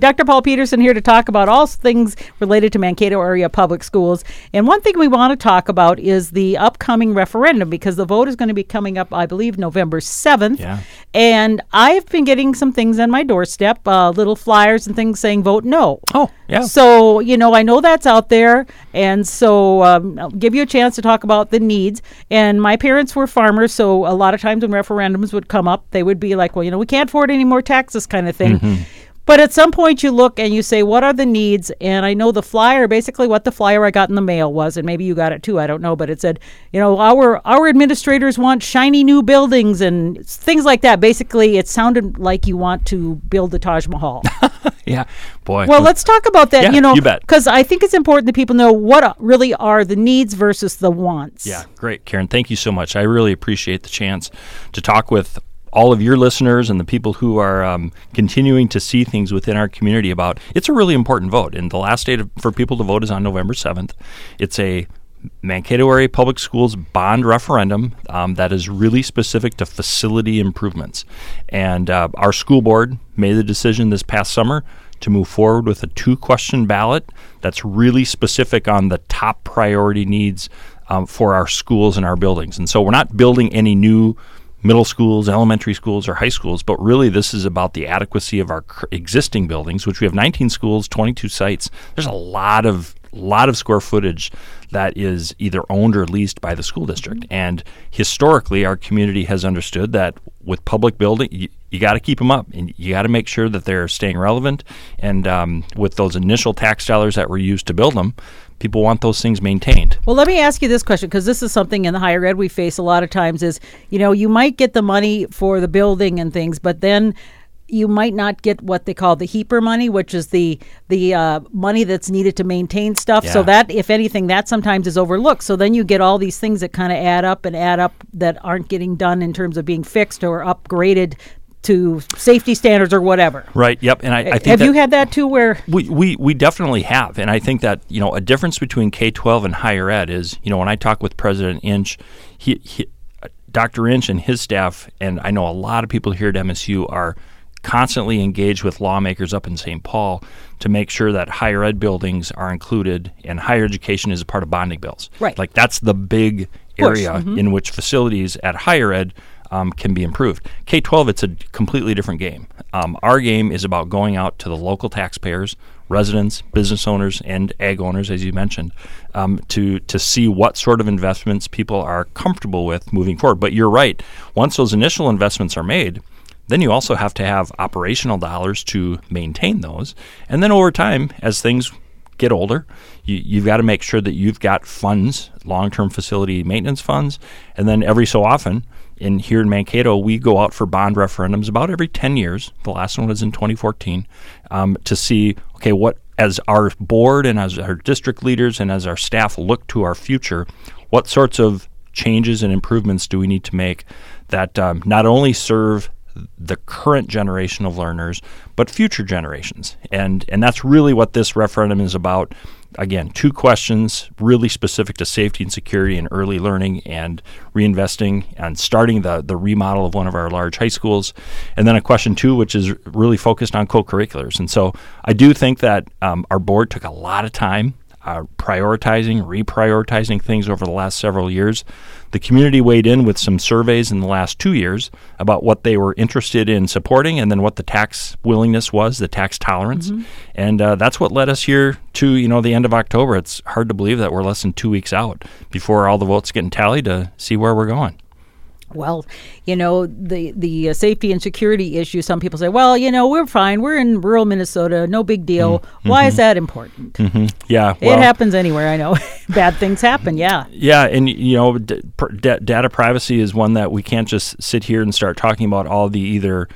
Dr. Paul Petersen here to talk about all things related to Mankato area public schools. And one thing we want to talk about is the upcoming referendum because the vote is going to be coming up, I believe, November 7th. Yeah. And I've been getting some things on my doorstep, uh, little flyers and things saying vote no. Oh, yeah. So, you know, I know that's out there. And so um, I'll give you a chance to talk about the needs. And my parents were farmers. So a lot of times when referendums would come up, they would be like, well, you know, we can't afford any more taxes kind of thing. Mm-hmm. But at some point, you look and you say, "What are the needs?" And I know the flyer, basically, what the flyer I got in the mail was, and maybe you got it too. I don't know, but it said, you know, our our administrators want shiny new buildings and things like that. Basically, it sounded like you want to build the Taj Mahal. yeah. Boy. well, let's talk about that. Yeah, you know, you bet. because I think it's important that people know what really are the needs versus the wants. Yeah, great, Karen. Thank you so much. I really appreciate the chance to talk with all of your listeners and the people who are um, continuing to see things within our community about it's a really important vote. And the last date of, for people to vote is on November 7th. It's a Mankato Area Public Schools bond referendum um, that is really specific to facility improvements. And uh, our school board made the decision this past summer to move forward with a two question ballot that's really specific on the top priority needs um, for our schools and our buildings. And so we're not building any new middle schools, elementary schools, or high schools, but really this is about the adequacy of our existing buildings, which we have 19 schools, 22 sites. There's a lot of lot of square footage that is either owned or leased by the school district. And historically, our community has understood that with public building, you, you got to keep them up, and you got to make sure that they're staying relevant. And um, with those initial tax dollars that were used to build them, people want those things maintained. Well, let me ask you this question because this is something in the higher ed we face a lot of times is, you know, you might get the money for the building and things, but then you might not get what they call the HEAPR money, which is the the uh, money that's needed to maintain stuff. So that, if anything, that sometimes is overlooked. So then you get all these things that kind of add up and add up that aren't getting done in terms of being fixed or upgraded to safety standards or whatever. Right. Yep. And I, I eh, think Have you had that too, where we, we, we definitely have. And I think that, you know, a difference between K 12 and higher ed is, you know, when I talk with President Inch, he, he, Dr. Inch and his staff, and I know a lot of people here at MSU are constantly engaged with lawmakers up in St. Paul to make sure that higher ed buildings are included and higher education is a part of bonding bills. Right. Like that's the big area mm-hmm. in which facilities at higher ed um, can be improved. K 12, it's a completely different game. Um, our game is about going out to the local taxpayers, residents, business owners, and ag owners, as you mentioned, um, to, to see what sort of investments people are comfortable with moving forward. But you're right. Once those initial investments are made, then you also have to have operational dollars to maintain those. And then over time, as things get older, you, you've got to make sure that you've got funds, long term facility maintenance funds. And then every so often, in here in Mankato, we go out for bond referendums about every 10 years. The last one was in 2014 um, to see, okay, what, as our board and as our district leaders and as our staff look to our future, what sorts of changes and improvements do we need to make that um, not only serve the current generation of learners, but future generations. And and that's really what this referendum is about. Again, two questions really specific to safety and security and early learning and reinvesting and starting the, the remodel of one of our large high schools. And then a question two, which is really focused on co-curriculars. And so I do think that um, our board took a lot of time uh, prioritizing, reprioritizing things over the last several years. The community weighed in with some surveys in the last two years about what they were interested in supporting and then what the tax willingness was, the tax tolerance. And uh, that's what led us here to, you know, the end of October. It's hard to believe that we're less than two weeks out before all the votes getting tallied to see where we're going. Well, you know the the uh, safety and security issue. Some people say, "Well, you know, we're fine. We're in rural Minnesota. No big deal. Why is that important? Yeah, it happens anywhere. I know. Bad things happen. Yeah. Yeah, and you know, d- pr- da- data privacy is one that we can't just sit here and start talking about all the either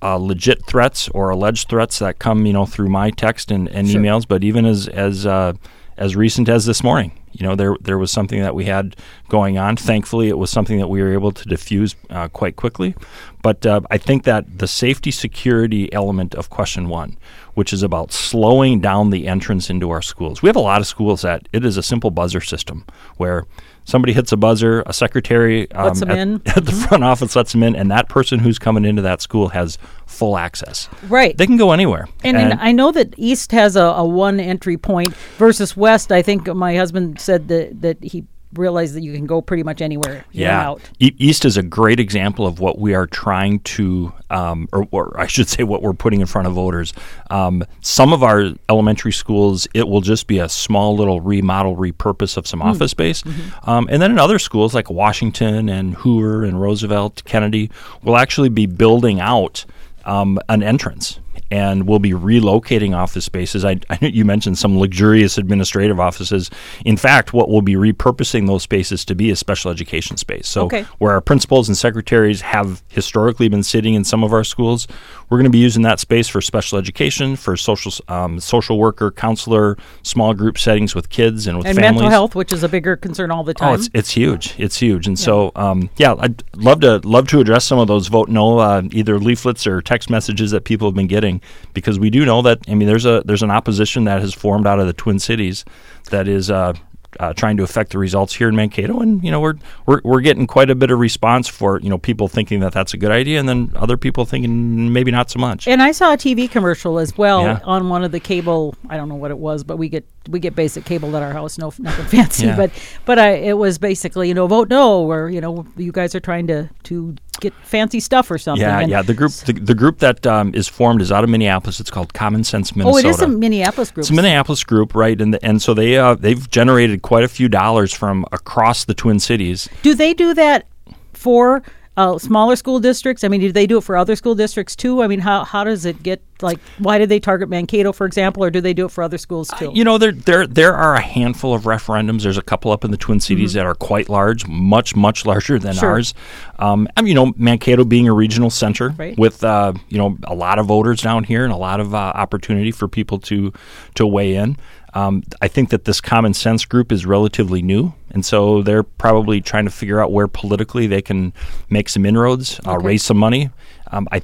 uh, legit threats or alleged threats that come, you know, through my text and, and Sure. emails. But even as as uh, as recent as this morning, You know, there there was something that we had going on. Thankfully, it was something that we were able to diffuse uh, quite quickly. But uh, I think that the safety security element of question one, which is about slowing down the entrance into our schools, we have a lot of schools that it is a simple buzzer system where somebody hits a buzzer, a secretary um, at, at the front office lets them in, and that person who's coming into that school has full access. Right. They can go anywhere. And, and I know that East has a, a one entry point versus West. I think my husband said that, that he realized that you can go pretty much anywhere. Yeah, out. E- East is a great example of what we are trying to, um, or, or I should say, what we're putting in front of voters. Um, some of our elementary schools, it will just be a small little remodel, repurpose of some office space, um, and then in other schools like Washington and Hoover and Roosevelt, Kennedy, we'll actually be building out um, an entrance and we'll be relocating office spaces. I, I know you mentioned some luxurious administrative offices. In fact, what we'll be repurposing those spaces to be is special education space. So, Okay. where our principals and secretaries have historically been sitting in some of our schools, we're going to be using that space for special education, for social um, social worker, counselor, small group settings with kids and with And families. mental health, which is a bigger concern all the time. Oh, it's it's huge. It's huge, and so um, yeah, I'd love to love to address some of those vote no, uh, either leaflets or text messages that people have been getting, because we do know that I mean there's a there's an opposition that has formed out of the Twin Cities that is. Uh, uh, trying to affect the results here in Mankato, and you know we're, we're we're getting quite a bit of response for you know people thinking that that's a good idea, and then other people thinking maybe not so much. And I saw a TV commercial as well Yeah. on one of the cable. I don't know what it was, but we get we get basic cable at our house. No, nothing fancy, Yeah. but but I, it was basically you know vote no, or you know you guys are trying to to get fancy stuff or something. Yeah, And yeah. The group the, the group that um, is formed is out of Minneapolis. It's called Common Sense Minnesota. Oh, it is a Minneapolis group. It's a Minneapolis group, right? And the, and so they uh, they've generated quite a few dollars from across the Twin Cities. Do they do that for uh, smaller school districts? I mean, do they do it for other school districts too? I mean, how how does it get like? Why did they target Mankato, for example, or do they do it for other schools too? You know, there there there are a handful of referendums. There's a couple up in the Twin Cities that are quite large, much much larger than Mm-hmm. Sure. ours. Um, and you know, Mankato being a regional center Right. with uh, you know a lot of voters down here and a lot of uh, opportunity for people to to weigh in. Um, I think that this common sense group is relatively new, and so they're probably trying to figure out where politically they can make some inroads, uh, Okay. raise some money. Um, I,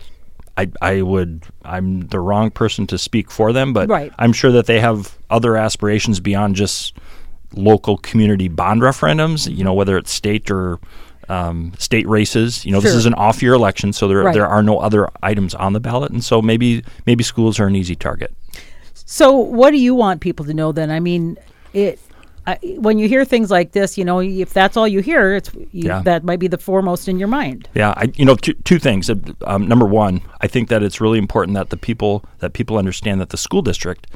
I, I would. I'm the wrong person to speak for them, but Right. I'm sure that they have other aspirations beyond just local community bond referendums. You know, whether it's state or um, state races. You know, this is an off-year election, so there Right. there are no other items on the ballot, and so maybe maybe schools are an easy target. So, what do you want people to know then? I mean, it. I, when you hear things like this, you know, if that's all you hear, it's you, Yeah. that might be the foremost in your mind. Yeah, I, you know, two, two things. Uh, Um, number one, I think that it's really important that the people that people understand that the school district,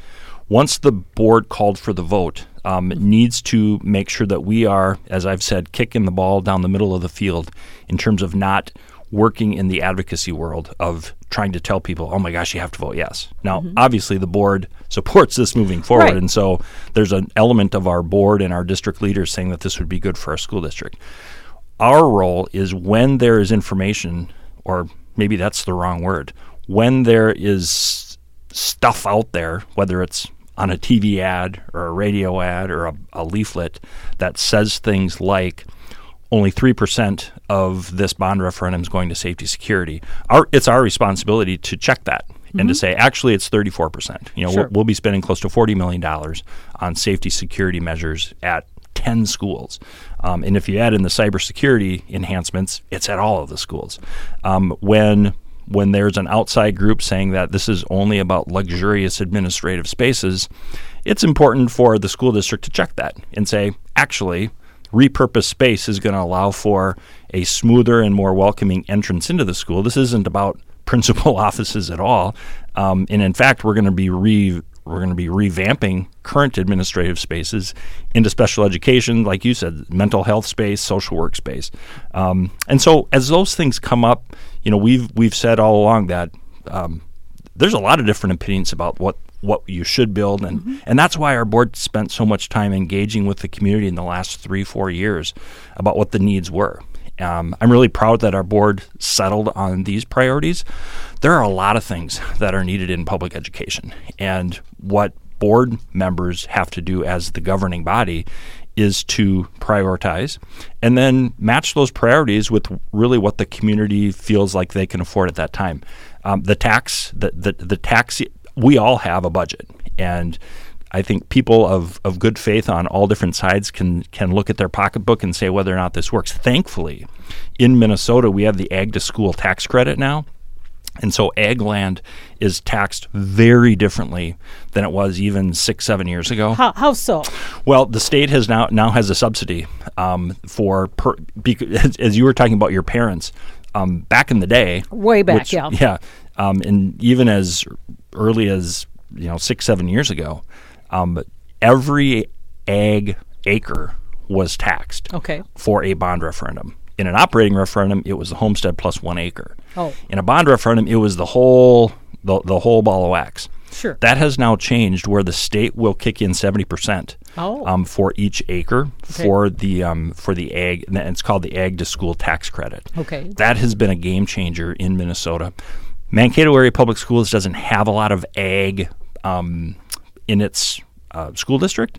once the board called for the vote, um, needs to make sure that we are, as I've said, kicking the ball down the middle of the field in terms of not working in the advocacy world of trying to tell people, oh my gosh, you have to vote yes. Now, mm-hmm. obviously, the board supports this moving forward, Right. and so there's an element of our board and our district leaders saying that this would be good for our school district our role is when there is information, or maybe that's the wrong word, when there is stuff out there, whether it's on a TV ad or a radio ad or a, a leaflet that says things like, only 3% of this bond referendum is going to safety security. Our, it's our responsibility to check that and to say, actually, it's 34%. You know, Sure. we'll, we'll be spending close to $40 million on safety security measures at 10 schools. Um, and if you add in the cybersecurity enhancements, it's at all of the schools. Um, when when there's an outside group saying that this is only about luxurious administrative spaces, it's important for the school district to check that and say, actually, repurposed space is going to allow for a smoother and more welcoming entrance into the school. This isn't about principal offices at all. Um, and in fact, we're going to be re we're going to be revamping current administrative spaces into special education, like you said, mental health space, social work space. Um, and so, as those things come up, you know, we've we've said all along that um, there's a lot of different opinions about what what you should build, and and that's why our board spent so much time engaging with the community in the last three four years about what the needs were. Um, I'm really proud that our board settled on these priorities. There are a lot of things that are needed in public education, and what board members have to do as the governing body is to prioritize and then match those priorities with really what the community feels like they can afford at that time. Um, the tax, the, the, the tax, we all have a budget. And I think people of, of good faith on all different sides can can look at their pocketbook and say whether or not this works. Thankfully, in Minnesota, we have the ag to school tax credit now. And so ag land is taxed very differently than it was even six, seven years ago. How, how so? Well, the state has now now has a subsidy um, for per, because, as you were talking about your parents um, back in the day, way back, which, yeah, yeah, um, and even as early as you know six, seven years ago, um, every ag acre was taxed okay. for a bond referendum. In an operating referendum, it was the homestead plus one acre. Oh, In a bond referendum, it was the whole the, the whole ball of wax. sure. That has now changed, where the state will kick in seventy percent Oh. um, for each acre for the um, for the ag. And it's called the ag to school tax credit. Okay. that has been a game changer in Minnesota. Mankato area public schools doesn't have a lot of ag um, in its uh, school district,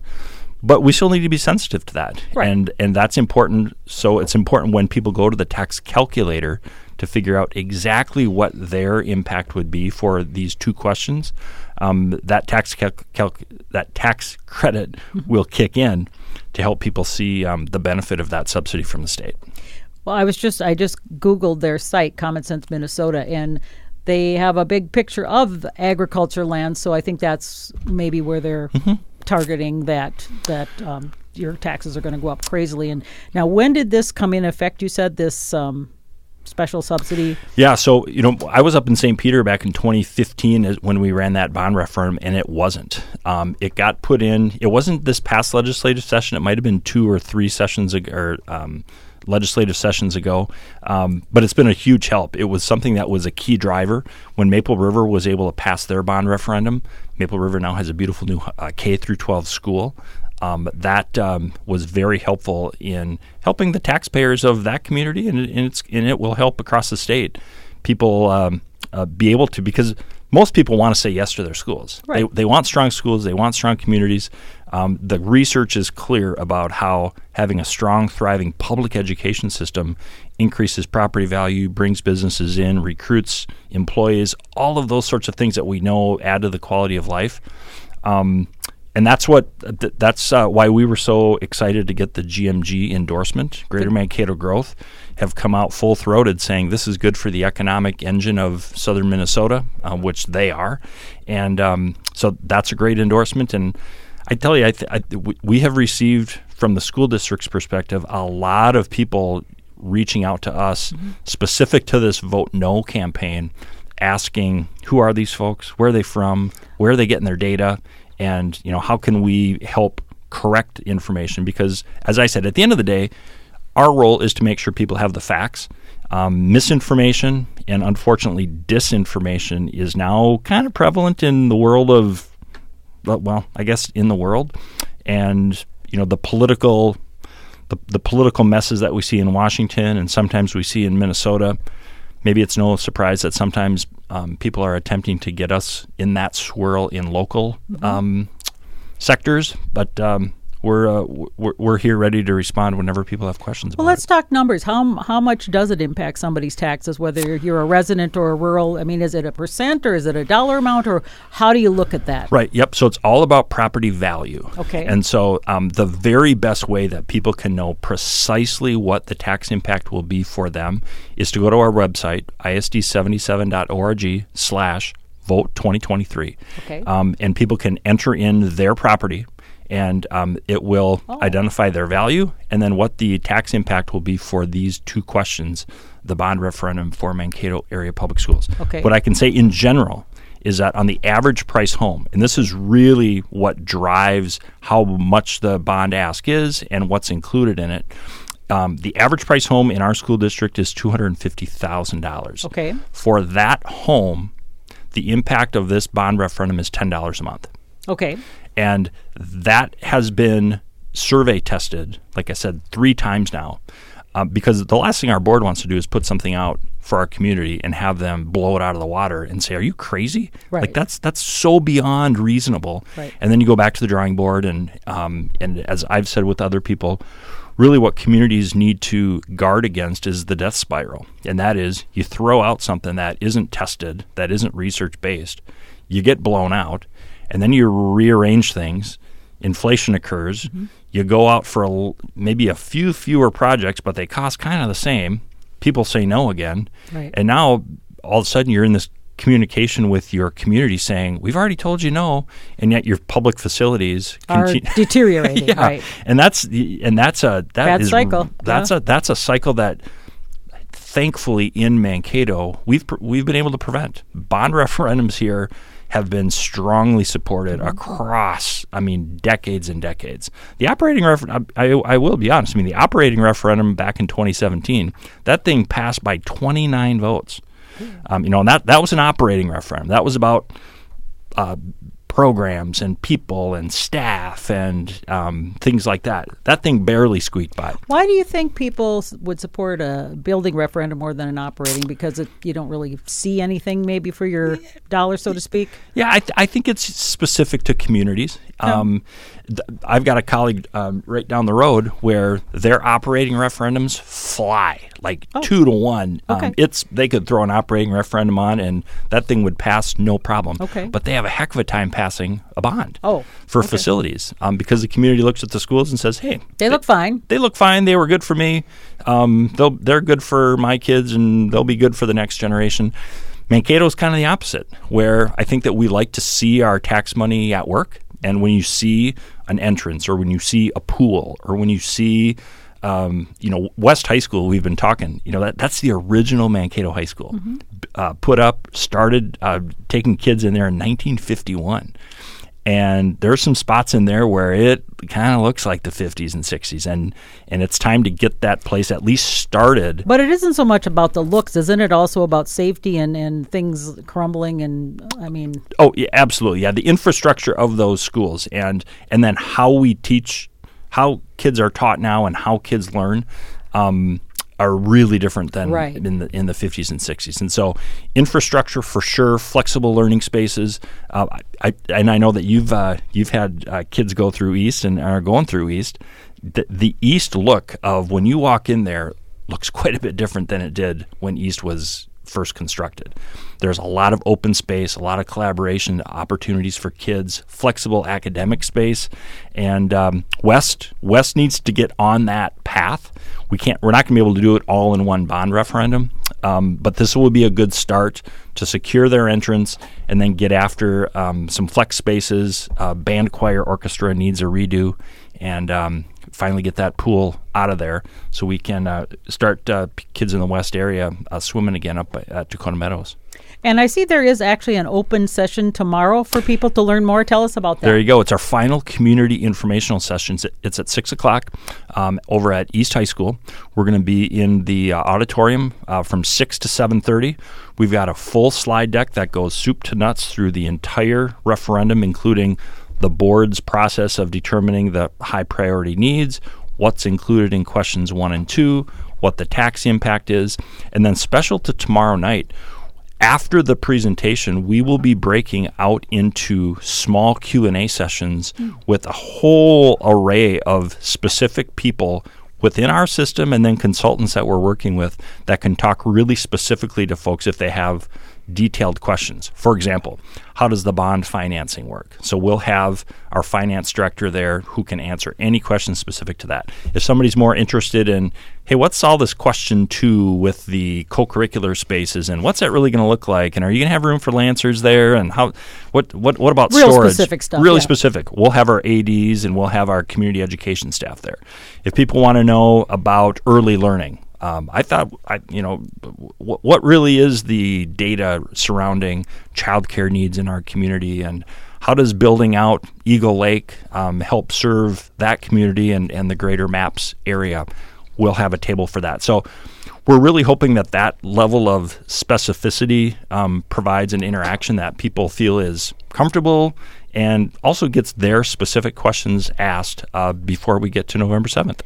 but we still need to be sensitive to that, Right. and and that's important. So it's important when people go to the tax calculator to figure out exactly what their impact would be for these two questions. Um, that tax calc- calc- that tax credit will kick in to help people see um, the benefit of that subsidy from the state. Well, I was just I just googled their site, Common Sense Minnesota, and they have a big picture of agriculture land. So I think that's maybe where they're targeting that that um, your taxes are going to go up crazily. And now, when did this come in effect? You said this um, special subsidy. Yeah, so you know, I was up in St. Peter back in 2015 when we ran that bond referendum, and it wasn't. Um, it got put in. It wasn't this past legislative session. It might have been two or three sessions ago, or um, legislative sessions ago. Um, but it's been a huge help. It was something that was a key driver when Maple River was able to pass their bond referendum. Maple River now has a beautiful new uh, K through 12 school. Um, that um, was very helpful in helping the taxpayers of that community, and, it- and, it's, and it will help across the state. People um, uh, be able to because most people want to say yes to their schools. Right. They, they want strong schools. They want strong communities. Um, the research is clear about how having a strong, thriving public education system increases property value, brings businesses in, recruits employees, all of those sorts of things that we know add to the quality of life. Um, and that's what th- that's uh, why we were so excited to get the GMG endorsement. Greater Mankato Growth have come out full throated saying this is good for the economic engine of southern Minnesota, uh, which they are, and um, so that's a great endorsement. And I tell you, I th- I, we- we have received from the school district's perspective a lot of people reaching out to us specific to this vote no campaign asking who are these folks where are they from where are they getting their data and you know how can we help correct information because as i said at the end of the day our role is to make sure people have the facts um, misinformation and unfortunately disinformation is now kind of prevalent in the world of well, I guess in the world, and you know the political, the, the political messes that we see in Washington and sometimes we see in Minnesota. Maybe it's no surprise that sometimes um, people are attempting to get us in that swirl in local um, sectors, but um, we're, uh, we're we're here ready to respond whenever people have questions. Well, let's talk numbers. How how much does it impact somebody's taxes, whether you're a resident or a rural? I mean, is it a percent or is it a dollar amount, or how do you look at that? Right. Yep. So it's all about property value. Okay. And so um, the very best way that people can know precisely what the tax impact will be for them is to go to our website, isd77.org slash vote 2023. Okay. Um, and people can enter in their property and um, it will Oh. identify their value and then what the tax impact will be for these two questions the bond referendum for Mankato area public schools. Okay. What I can say in general is that on the average price home, and this is really what drives how much the bond ask is and what's included in it. Um, the average price home in our school district is two hundred and fifty thousand dollars. Okay. For that home, the impact of this bond referendum is ten dollars a month, Okay. And that has been survey tested. Like I said, three times now, uh, because the last thing our board wants to do is put something out for our community and have them blow it out of the water and say, "Are you crazy?" Right. Like that's that's so beyond reasonable. Right. And then you go back to the drawing board, and um, and as I've said with other people, really what communities need to guard against is the death spiral, and that is you throw out something that isn't tested, that isn't research based, you get blown out, and then you rearrange things. Inflation occurs. Mm-hmm. You go out for a maybe a few fewer projects, but they cost kind of the same. People say no again, Right. and now all of a sudden you're in this communication with your community saying, "We've already told you no," and yet your public facilities Are conti- deteriorating, yeah, right? and that's and that's a that Bad is- cycle, That's yeah. a that's a cycle that thankfully in Mankato we've we've been able to prevent. Bond referendums here have been strongly supported Mm-hmm. across I mean decades and decades. The operating referendum I, I will be honest, I mean the operating referendum back in 2017, that thing passed by 29 votes. Um, you know, and that that was an operating referendum. That was about uh, programs and people and staff and um, things like that. That thing barely squeaked by. Why do you think people would support a building referendum more than an operating? Because it, you don't really see anything, maybe for your dollar, so to speak. Yeah, I, th- I think it's specific to communities. Um, th- I've got a colleague um, right down the road where their operating referendums fly like two to one. Um, Oh. It's they could throw an operating referendum on and that thing would pass no problem. Okay. but they have a heck of a time passing a bond. Oh, for okay. facilities um, because the community looks at the schools and says, "Hey, They look fine. they look fine. They were good for me. Um, they'll they're good for my kids, and they'll be good for the next generation. Mankato is kind of the opposite, where I think that we like to see our tax money at work, and when you see an entrance, or when you see a pool, or when you see um, you know, West High School. We've been talking. You know, that that's the original Mankato High School, B- uh, put up, started uh, taking kids in there in 1951 and there's some spots in there where it kind of looks like the 50s and 60s and and it's time to get that place at least started But it isn't so much about the looks, isn't it? Also about safety and, and things crumbling and I mean, oh yeah absolutely yeah the infrastructure of those schools and and then how we teach how kids are taught now and how kids learn um, are really different than Right. in the in the 50s and 60s. And so, infrastructure for sure, flexible learning spaces. Uh, I, I and I know that you've uh, you've had uh, kids go through East and are going through East. The, the East look of when you walk in there looks quite a bit different than it did when East was first constructed. There's a lot of open space, a lot of collaboration opportunities for kids, flexible academic space, and um, West West needs to get on that path. We can't. We're not going to be able to do it all in one bond referendum, um, but this will be a good start to secure their entrance and then get after um, some flex spaces. Uh, band, choir, orchestra needs a redo, and um, finally get that pool out of there so we can uh, start uh, kids in the west area uh, swimming again up at Tacoma Meadows. and I see there is actually an open session tomorrow for people to learn more. Tell us about that. There you go. It's our final community informational session. It's- at six o'clock um, over at East High School. We're going to be in the uh, auditorium uh, from six to seven thirty. We've got a full slide deck that goes soup to nuts through the entire referendum, including the board's process of determining the high priority needs, what's included in questions one and two, what the tax impact is, and then special to tomorrow night after the presentation we will be breaking out into small q&a sessions with a whole array of specific people within our system and then consultants that we're working with that can talk really specifically to folks if they have detailed questions. For example how does the bond financing work? So we'll have our finance director there who can answer any questions specific to that. If somebody's more interested in hey what's all this question two with the co-curricular spaces and what's that really going to look like? And are you going to have room for lancers there? And how what what what about Real storage? specific stuff, really yeah. specific. We'll have our ads and we'll have our community education staff there. If people want to know about early learning um, I thought, I, you know, w- what really is the data surrounding childcare needs in our community, and how does building out Eagle Lake um, help serve that community and, and the greater MAPS area? We'll have a table for that. So we're really hoping that that level of specificity um, provides an interaction that people feel is comfortable and also gets their specific questions asked uh, before we get to November 7th.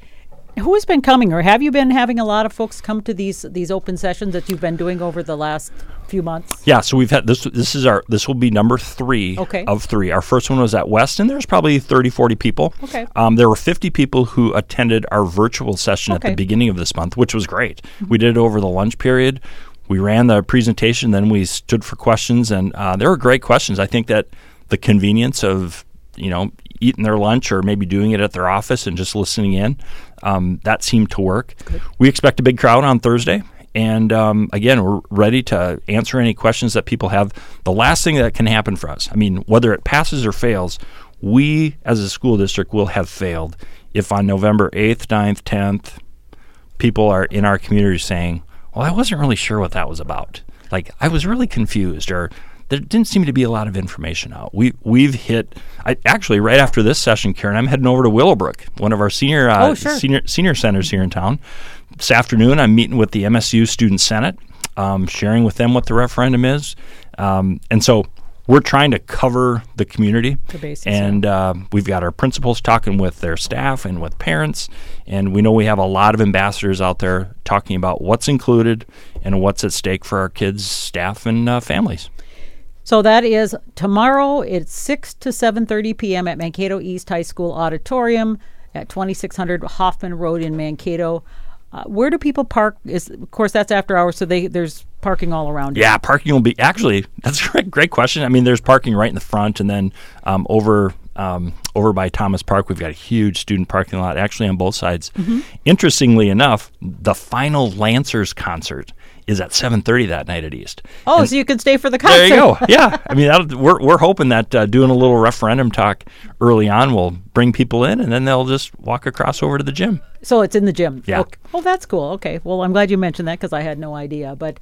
Who has been coming, or have you been having a lot of folks come to these these open sessions that you've been doing over the last few months? Yeah, so we've had this. This is our. This will be number three Okay. of three. Our first one was at West, and there's probably 30, 40 people. Okay. Um, there were 50 people who attended our virtual session at the beginning of this month, which was great. We did it over the lunch period. We ran the presentation, then we stood for questions, and uh, there were great questions. I think that the convenience of you know eating their lunch or maybe doing it at their office and just listening in, um, that seemed to work. We expect a big crowd on Thursday. And um, again, we're ready to answer any questions that people have. The last thing that can happen for us, I mean, whether it passes or fails, we as a school district will have failed if on November 8th, 9th, 10th, people are in our community saying, Well, I wasn't really sure what that was about. Like, I was really confused, or there didn't seem to be a lot of information out. We, we've hit, I, actually, right after this session, Karen, I'm heading over to Willowbrook, one of our senior, uh, Oh, sure. senior, senior centers here in town. This afternoon, I'm meeting with the MSU Student Senate, um, sharing with them what the referendum is. Um, and so we're trying to cover the community. The and uh, we've got our principals talking with their staff and with parents. And we know we have a lot of ambassadors out there talking about what's included and what's at stake for our kids, staff, and uh, families. So that is tomorrow. It's six to seven thirty p.m. at Mankato East High School Auditorium at twenty six hundred Hoffman Road in Mankato. Uh, where do people park? Is of course that's after hours, so they there's parking all around. Yeah, parking will be actually that's a great, great question. I mean, there's parking right in the front, and then um, over um, over by Thomas Park, we've got a huge student parking lot actually on both sides. Mm-hmm. Interestingly enough, the final Lancers concert is at 7:30 that night at East. Oh, And so you can stay for the concert. there you go. Yeah, I mean, we're we're hoping that uh, doing a little referendum talk early on will bring people in, and then they'll just walk across over to the gym. So it's in the gym. Yeah. Okay. Oh, that's cool. Okay. Well, I'm glad you mentioned that because I had no idea. But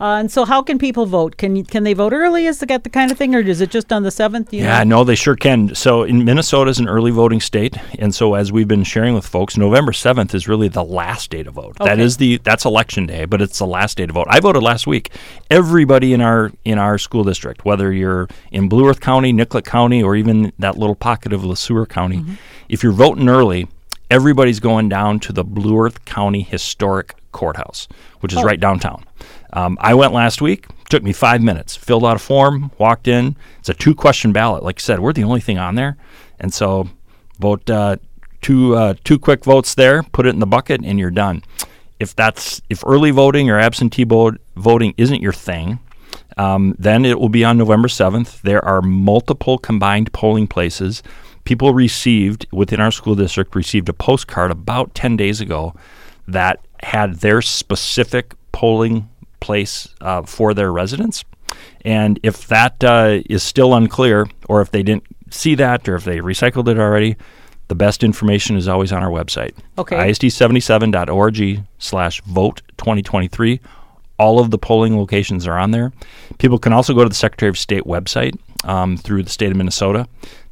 uh, and so, how can people vote? Can can they vote early? Is that the kind of thing, or is it just on the seventh? Yeah, no, they sure can. So, in Minnesota is an early voting state, and so as we've been sharing with folks, November seventh is really the last day to vote. That Okay. is the that's election day, but it's the last day to vote. I voted last week. Everybody in our in our school district, whether you're in Blue Earth County, Nicollet County, or even that little pocket of Le Sueur County, if you're voting early, everybody's going down to the Blue Earth County Historic Courthouse, which is right downtown. Um, I went last week. Took me five minutes. Filled out a form. Walked in. It's a two-question ballot. Like I said, we're the only thing on there, and so vote uh, two uh, two quick votes there. Put it in the bucket, and you're done. If that's if early voting or absentee vo- voting isn't your thing, um, then it will be on November 7th. There are multiple combined polling places. People received within our school district received a postcard about 10 days ago that had their specific polling place uh, for their residents. And if that uh, is still unclear, or if they didn't see that, or if they recycled it already, the best information is always on our website. Okay. ISD77.org slash vote 2023. All of the polling locations are on there. People can also go to the Secretary of State website um, through the state of Minnesota,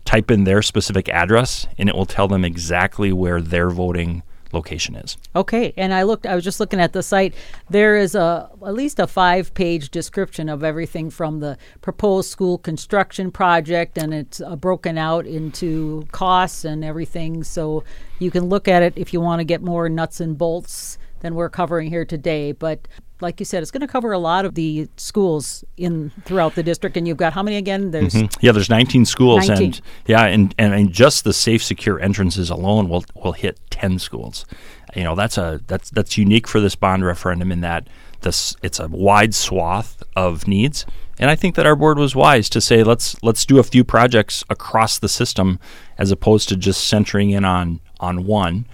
type in their specific address, and it will tell them exactly where they're voting location is. Okay, and I looked. I was just looking at the site. There is a at least a five-page description of everything from the proposed school construction project, and it's uh, broken out into costs and everything. So you can look at it if you want to get more nuts and bolts than we're covering here today. But like you said, it's going to cover a lot of the schools in throughout the district. And you've got how many again? There's mm-hmm. Yeah, there's 19 schools, 19. and yeah, and, and and just the safe, secure entrances alone will will hit 10 schools. You know, that's a that's that's unique for this bond referendum in that this it's a wide swath of needs, and I think that our board was wise to say let's let's do a few projects across the system as opposed to just centering in on on one.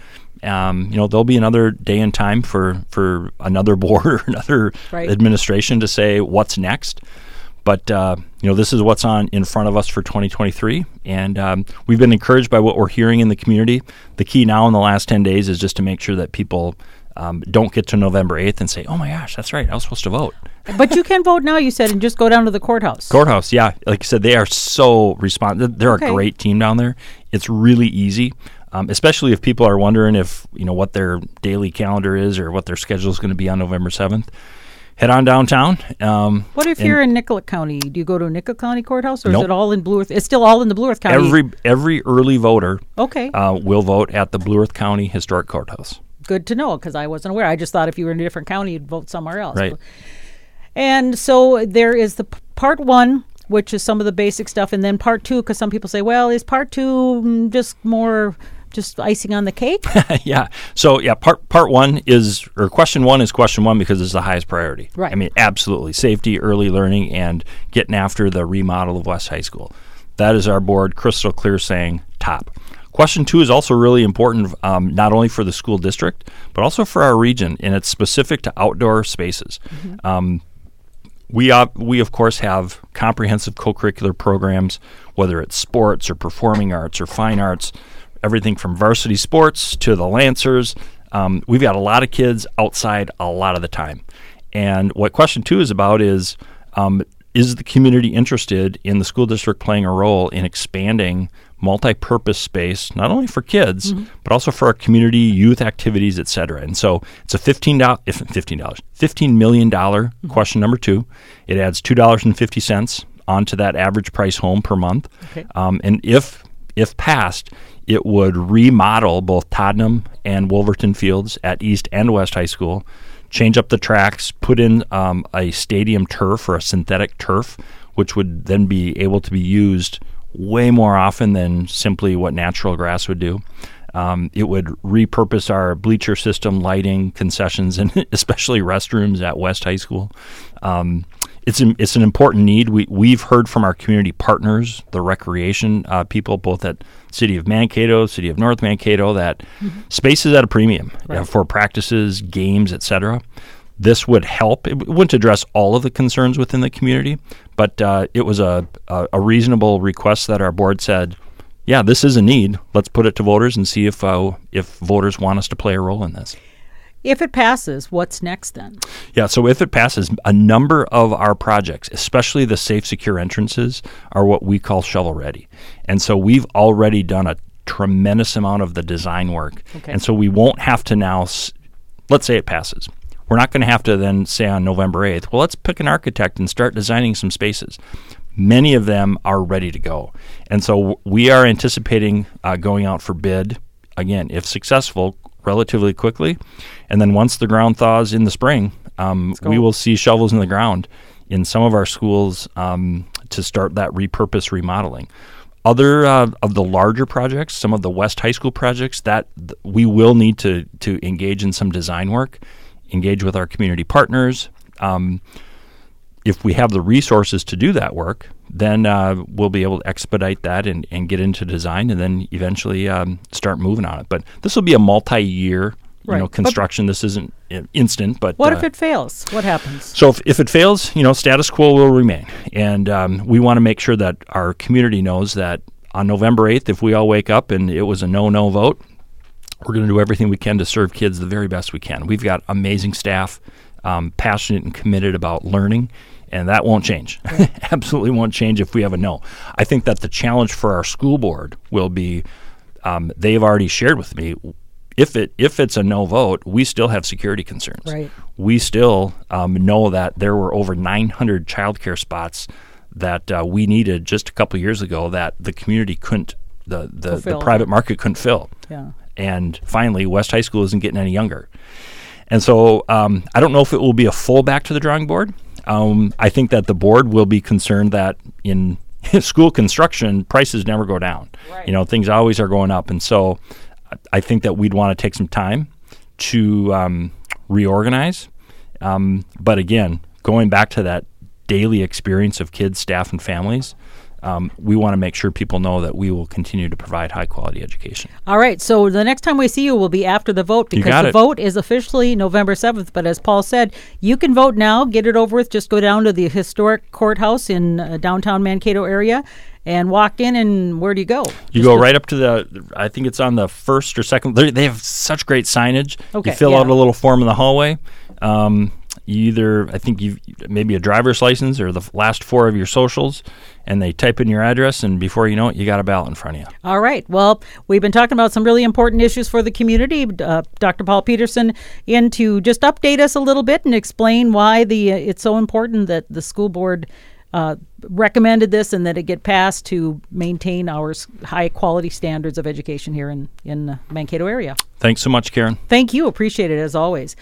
Um, you know, there'll be another day and time for for another board or another Right. administration to say what's next. But uh, you know, this is what's on in front of us for 2023, and um, we've been encouraged by what we're hearing in the community. The key now in the last 10 days is just to make sure that people um, don't get to November 8th and say, "Oh my gosh, that's right, I was supposed to vote." but you can vote now. You said, and just go down to the courthouse. Courthouse, yeah, like you said, they are so responsive. They're Okay. a great team down there. It's really easy, um, especially if people are wondering if you know what their daily calendar is or what their schedule is going to be on November 7th. Head on downtown. Um, What if you're in Nicollet County? Do you go to Nicollet County Courthouse, or Nope. is it all in Blue Earth? It's still all in the Blue Earth County. every every early voter okay. uh, will vote at the Blue Earth County Historic Courthouse. good to know because I wasn't aware. I just thought if you were in a different county, you'd vote somewhere else. Right. And so there is the p- part one, which is some of the basic stuff, and then part two, because some people say, well, is part two mm, just more just icing on the cake? yeah. So yeah, part part one is or question one is question one because it's the highest priority. Right. I mean, absolutely safety, early learning, and getting after the remodel of West High School. That is our board crystal clear saying top. Question two is also really important, um, not only for the school district but also for our region, and it's specific to outdoor spaces. Um, we uh, we of course have comprehensive co-curricular programs, whether it's sports or performing arts or fine arts, everything from varsity sports to the Lancers. Um, we've got a lot of kids outside a lot of the time, and what question two is about is um, is the community interested in the school district playing a role in expanding multi-purpose space not only for kids but also for our community youth activities et cetera? And so it's a $15 $15 $15 million question number two. It adds $2.50 onto that average price home per month. Okay. um, and if if passed it would remodel both Tottenham and Wolverton fields at East and West High School change up the tracks, put in um, a stadium turf or a synthetic turf, which would then be able to be used way more often than simply what natural grass would do. Um, it would repurpose our bleacher system, lighting, concessions, and especially restrooms at West High School. Um, it's an, it's an important need. We we've heard from our community partners, the recreation uh, people, both at City of Mankato, City of North Mankato, that space is at a premium uh, for practices, games, etc. This would help. It wouldn't address all of the concerns within the community, but uh, it was a, a a reasonable request that our board said, "Yeah, this is a need. Let's put it to voters and see if uh, if voters want us to play a role in this." If it passes, what's next then? Yeah, so if it passes, a number of our projects, especially the safe, secure entrances, are what we call shovel ready. And so we've already done a tremendous amount of the design work. Okay. And so we won't have to now, let's say it passes. We're not going to have to then say on November 8th, well, let's pick an architect and start designing some spaces. Many of them are ready to go. And so we are anticipating uh, going out for bid, again, if successful, relatively quickly. And then once the ground thaws in the spring, um, we will see shovels in the ground in some of our schools um, to start that repurpose remodeling. Other uh, of the larger projects, some of the West High School projects, that th- we will need to to engage in some design work, engage with our community partners. Um, if we have the resources to do that work, then uh, we'll be able to expedite that and, and get into design, and then eventually um, start moving on it. But this will be a multi-year, you Right. know, But- construction. this isn't uh, instant, but What uh, if it fails? What happens? so if, if it fails, you know, status quo will remain, and um, we want to make sure that our community knows that on November eighth, if we all wake up and it was a no-no vote, we're going to do everything we can to serve kids the very best we can. We've got amazing staff, um, passionate and committed about learning, and that won't change. Absolutely won't change if we have a no. I think that the challenge for our school board will be um, they've already shared with me if it if it's a no vote, we still have security concerns. Right. We still um, know that there were over 900 childcare spots that uh, we needed just a couple years ago that the community couldn't the the, the private market couldn't fill. Yeah. And finally, West High School isn't getting any younger. And so um, I don't know if it will be a full back to the drawing board. Um, I think that the board will be concerned that in school construction, prices never go down. Right. You know, things always are going up. And so I- I think that we'd want to take some time to um, reorganize. Um, but again, going back to that daily experience of kids, staff, and families, um, we want to make sure people know that we will continue to provide high quality education. All right. So the next time we see you will be after the vote because the it. vote is officially November 7th. But as Paul said, you can vote now, get it over with. Just go down to the historic courthouse in uh, downtown Mankato area and walk in. And where do you go? You go right up to the, I think it's on the first or second. They they have such great signage. Okay, You fill yeah. out a little form in the hallway. Um, you either, I think you maybe a driver's license or the last four of your socials, and they type in your address, and before you know it, you got a ballot in front of you. All right. Well, we've been talking about some really important issues for the community. Uh, Dr. Paul Petersen in to just update us a little bit and explain why the uh, it's so important that the school board uh, recommended this and that it get passed to maintain our high quality standards of education here in in the Mankato area. Thanks so much, Karen. Thank you, appreciate it as always.